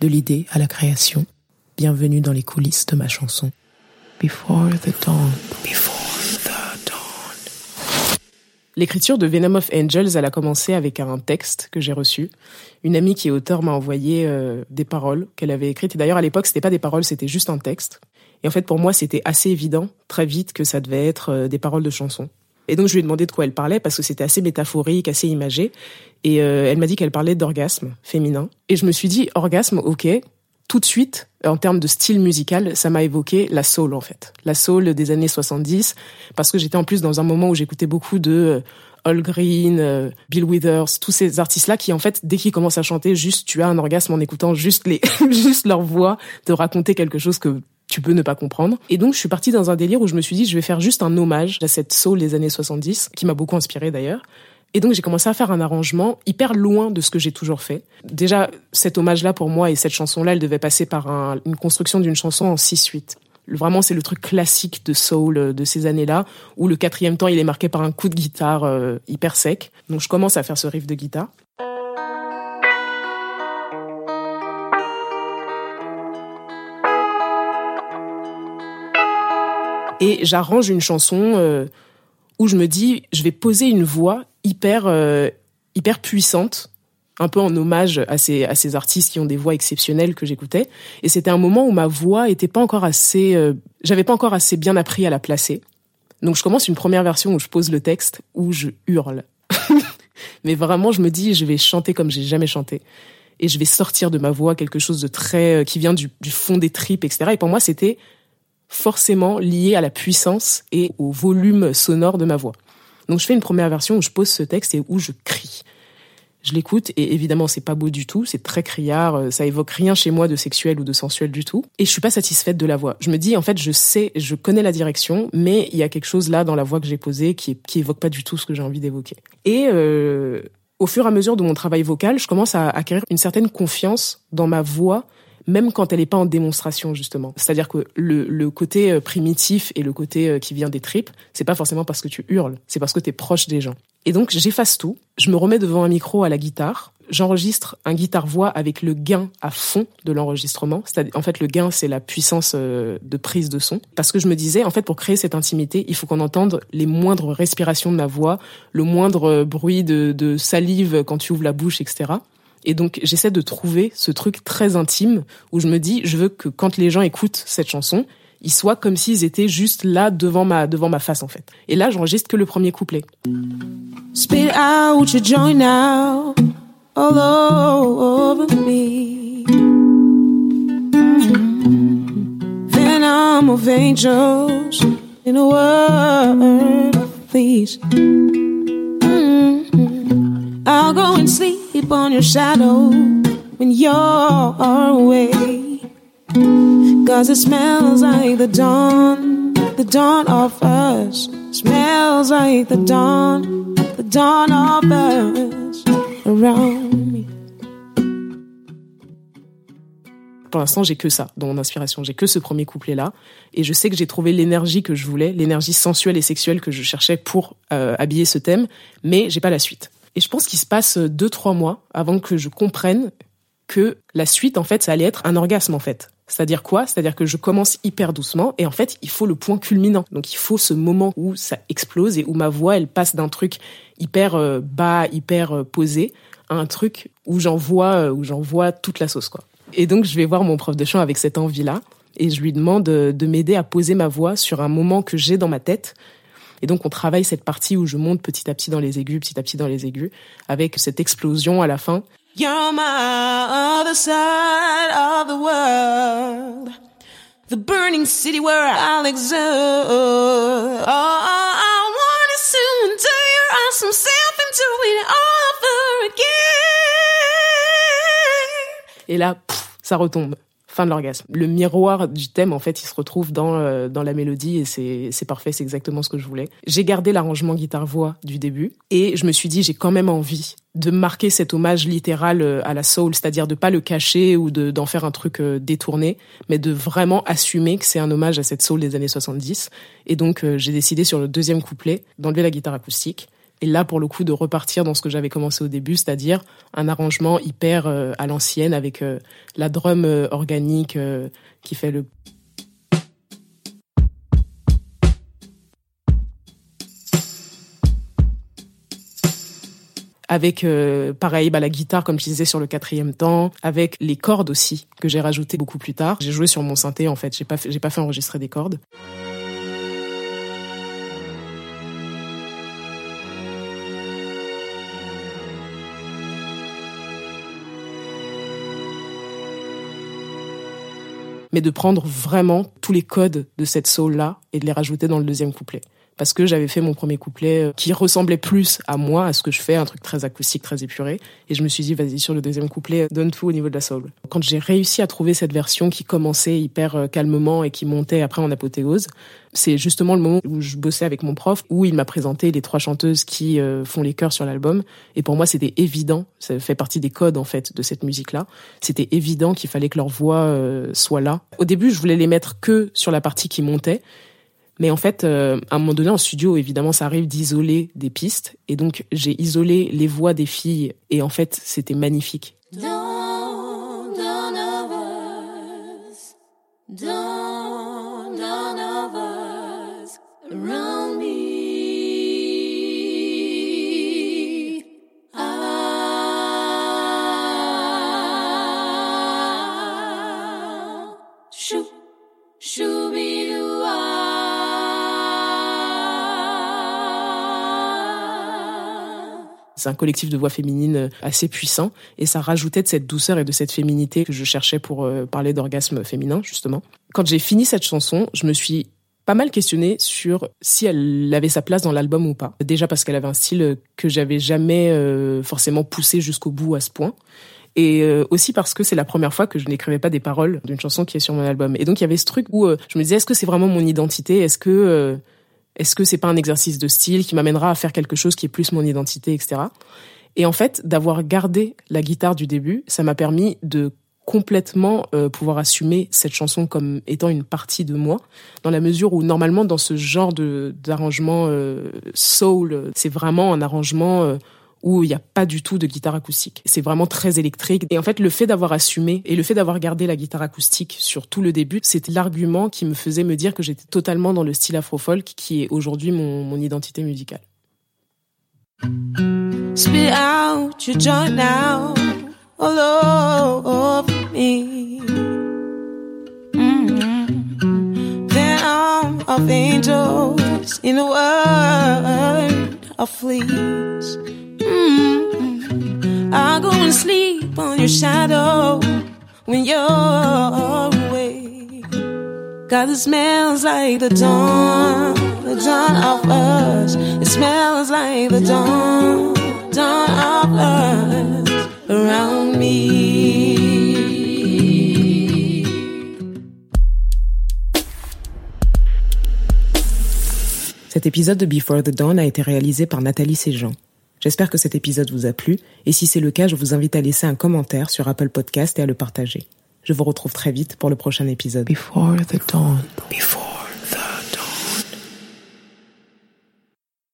de l'idée à la création. Bienvenue dans les coulisses de ma chanson. Before the dawn, before the dawn. L'écriture de Venom of Angels, elle a commencé avec un texte que j'ai reçu. Une amie qui est auteur m'a envoyé euh, des paroles qu'elle avait écrites. Et d'ailleurs, à l'époque, c'était pas des paroles, c'était juste un texte. Et en fait, pour moi, c'était assez évident, très vite, que ça devait être euh, des paroles de chansons. Et donc je lui ai demandé de quoi elle parlait parce que c'était assez métaphorique, assez imagé. Et euh, elle m'a dit qu'elle parlait d'orgasme féminin. Et je me suis dit orgasme, ok. Tout de suite, en termes de style musical, ça m'a évoqué la soul en fait, la soul des années 70, parce que j'étais en plus dans un moment où j'écoutais beaucoup de euh, All Green, euh, Bill Withers, tous ces artistes-là qui en fait, dès qu'ils commencent à chanter, juste tu as un orgasme en écoutant juste les, juste leur voix, te raconter quelque chose que tu peux ne pas comprendre. Et donc, je suis partie dans un délire où je me suis dit, je vais faire juste un hommage à cette soul des années 70, qui m'a beaucoup inspiré d'ailleurs. Et donc, j'ai commencé à faire un arrangement hyper loin de ce que j'ai toujours fait. Déjà, cet hommage-là, pour moi, et cette chanson-là, elle devait passer par une construction d'une chanson en 6-8. Vraiment, c'est le truc classique de soul euh, de ces années-là, où le quatrième temps, il est marqué par un coup de guitare euh, hyper sec. Donc, je commence à faire ce riff de guitare. Et j'arrange une chanson euh, où je me dis je vais poser une voix hyper euh, hyper puissante un peu en hommage à ces à ces artistes qui ont des voix exceptionnelles que j'écoutais. Et c'était un moment où ma voix était pas encore assez euh, j'avais pas encore assez bien appris à la placer. Donc je commence une première version où je pose le texte où je hurle. Mais vraiment je me dis je vais chanter comme j'ai jamais chanté. Et je vais sortir de ma voix quelque chose de très qui vient du, du fond des tripes etc et pour moi c'était forcément lié à la puissance et au volume sonore de ma voix. Donc je fais une première version où je pose ce texte et où je crie. Je l'écoute et évidemment c'est pas beau du tout, c'est très criard, euh, ça évoque rien chez moi de sexuel ou de sensuel du tout et je suis pas satisfaite de la voix. Je me dis en fait je sais, je connais la direction mais il y a quelque chose là dans la voix que j'ai posée qui évoque pas du tout ce que j'ai envie d'évoquer. Et euh, au fur et à mesure de mon travail vocal, je commence à acquérir une certaine confiance dans ma voix même quand elle n'est pas en démonstration justement. C'est-à-dire que le, le, côté euh, primitif et le côté euh, qui vient des tripes, c'est pas forcément parce que tu hurles, c'est parce que tu es proche des gens. Et donc j'efface tout, je me remets devant un micro à la guitare, j'enregistre un guitare-voix avec le gain à fond de l'enregistrement. En fait, le gain, c'est la puissance euh, de prise de son. Parce que je me disais, en fait, pour créer cette intimité, il faut qu'on entende les moindres respirations de ma voix, le moindre bruit de, de salive quand tu ouvres la bouche, etc. Et donc j'essaie de trouver ce truc très intime où je me dis je veux que quand les gens écoutent cette chanson, ils soient comme s'ils étaient juste là devant ma devant ma face en fait. Et là j'enregistre que le premier couplet. Spit out your joy now all over me. Venom of angels in a world please. I'll go and sleep on your shadow when you're away. Cause it smells like the dawn, the dawn of us. Smells like the dawn, the dawn of us around me. Pour l'instant, j'ai que ça dans mon inspiration. J'ai que ce premier couplet-là. Et je sais que j'ai trouvé l'énergie que je voulais, l'énergie sensuelle et sexuelle que je cherchais pour euh, habiller ce thème, mais j'ai pas la suite. Et je pense qu'il se passe deux, trois mois avant que je comprenne que la suite, en fait, ça allait être un orgasme, en fait. C'est-à-dire quoi? C'est-à-dire que je commence hyper doucement et en fait, il faut le point culminant. Donc il faut ce moment où ça explose et où ma voix, elle passe d'un truc hyper euh, bas, hyper euh, posé à un truc où j'en vois euh, où j'en vois toute la sauce quoi. Et donc je vais voir mon prof de chant avec cette envie-là et je lui demande de m'aider à poser ma voix sur un moment que j'ai dans ma tête et donc, on travaille cette partie où je monte petit à petit dans les aigus, petit à petit dans les aigus, avec cette explosion à la fin. You're my other side of the world. The burning city where I'll exert. Oh, I want is to into your awesome self do it over again. Et là, pff, ça retombe fin de l'orgasme. Le miroir du thème, en fait, il se retrouve dans, euh, dans la mélodie et c'est, parfait, c'est exactement ce que je voulais. J'ai gardé l'arrangement guitare-voix du début et je me suis dit, j'ai quand même envie de marquer cet hommage littéral euh, à la soul, c'est-à-dire de pas le cacher ou de, d'en faire un truc euh, détourné, mais de vraiment assumer que c'est un hommage à cette soul des années 70. Et donc, j'ai décidé sur le deuxième couplet d'enlever la guitare acoustique Et là, pour le coup, de repartir dans ce que j'avais commencé au début, c'est-à-dire un arrangement hyper euh, à l'ancienne avec euh, la drum euh, organique qui fait le avec pareil bah, la guitare comme je disais sur le quatrième temps, avec les cordes aussi que j'ai rajoutées beaucoup plus tard. J'ai joué sur mon synthé en fait, j'ai pas j'ai pas fait enregistrer des cordes. Mais de prendre vraiment tous les codes de cette soul-là et de les rajouter dans le deuxième couplet parce que j'avais fait mon premier couplet euh, qui ressemblait plus à moi, à ce que je fais, un truc très acoustique, très épuré. Et je me suis dit, vas-y, sur le deuxième couplet, donne tout au niveau de la soul. Quand j'ai réussi à trouver cette version qui commençait hyper euh, calmement et qui montait après en apothéose, c'est justement le moment où je bossais avec mon prof, où il m'a présenté les trois chanteuses qui euh, font les chœurs sur l'album. Et pour moi, c'était évident, ça fait partie des codes en fait de cette musique-là. C'était évident qu'il fallait que leur voix soit là. Au début, je voulais les mettre que sur la partie qui montait. Mais en fait, euh, à un moment donné, en studio, évidemment, ça arrive d'isoler des pistes. Et donc, j'ai isolé les voix des filles. Et en fait, c'était magnifique. C'est un collectif de voix féminines euh, assez puissant et ça rajoutait de cette douceur et de cette féminité que je cherchais pour euh, parler d'orgasme féminin, justement. Quand j'ai fini cette chanson, je me suis pas mal questionnée sur si elle avait sa place dans l'album ou pas. Déjà parce qu'elle avait un style que j'avais jamais euh, forcément poussé jusqu'au bout à ce point. Et aussi parce que c'est la première fois que je n'écrivais pas des paroles d'une chanson qui est sur mon album. Et donc il y avait ce truc où je me disais est-ce que c'est vraiment mon identité? Est-ce que est-ce que c'est pas un exercice de style qui m'amènera à faire quelque chose qui est plus mon identité, etc. Et en fait, d'avoir gardé la guitare du début, ça m'a permis de complètement euh, pouvoir assumer cette chanson comme étant une partie de moi, dans la mesure où normalement dans ce genre de d'arrangement euh, soul, c'est vraiment un arrangement euh, où il n'y a pas du tout de guitare acoustique. C'est vraiment très électrique. Et en fait, le fait d'avoir assumé et le fait d'avoir gardé la guitare acoustique sur tout le début, c'était l'argument qui me faisait me dire que j'étais totalement dans le style afro-folk qui est aujourd'hui mon, identité musicale. Spit out your now, all over me. Mm-hmm. Of angels in a world of fleas. I go and sleep on your shadow when you're away. God, it smells like the dawn, the dawn of us. It smells like the dawn, dawn of us around me. Cet épisode de Before the Dawn a été réalisé par Nathalie Séjean. J'espère que cet épisode vous a plu, et si c'est le cas, je vous invite à laisser un commentaire sur Apple Podcast et à le partager. Je vous retrouve très vite pour le prochain épisode. Before the dawn. Before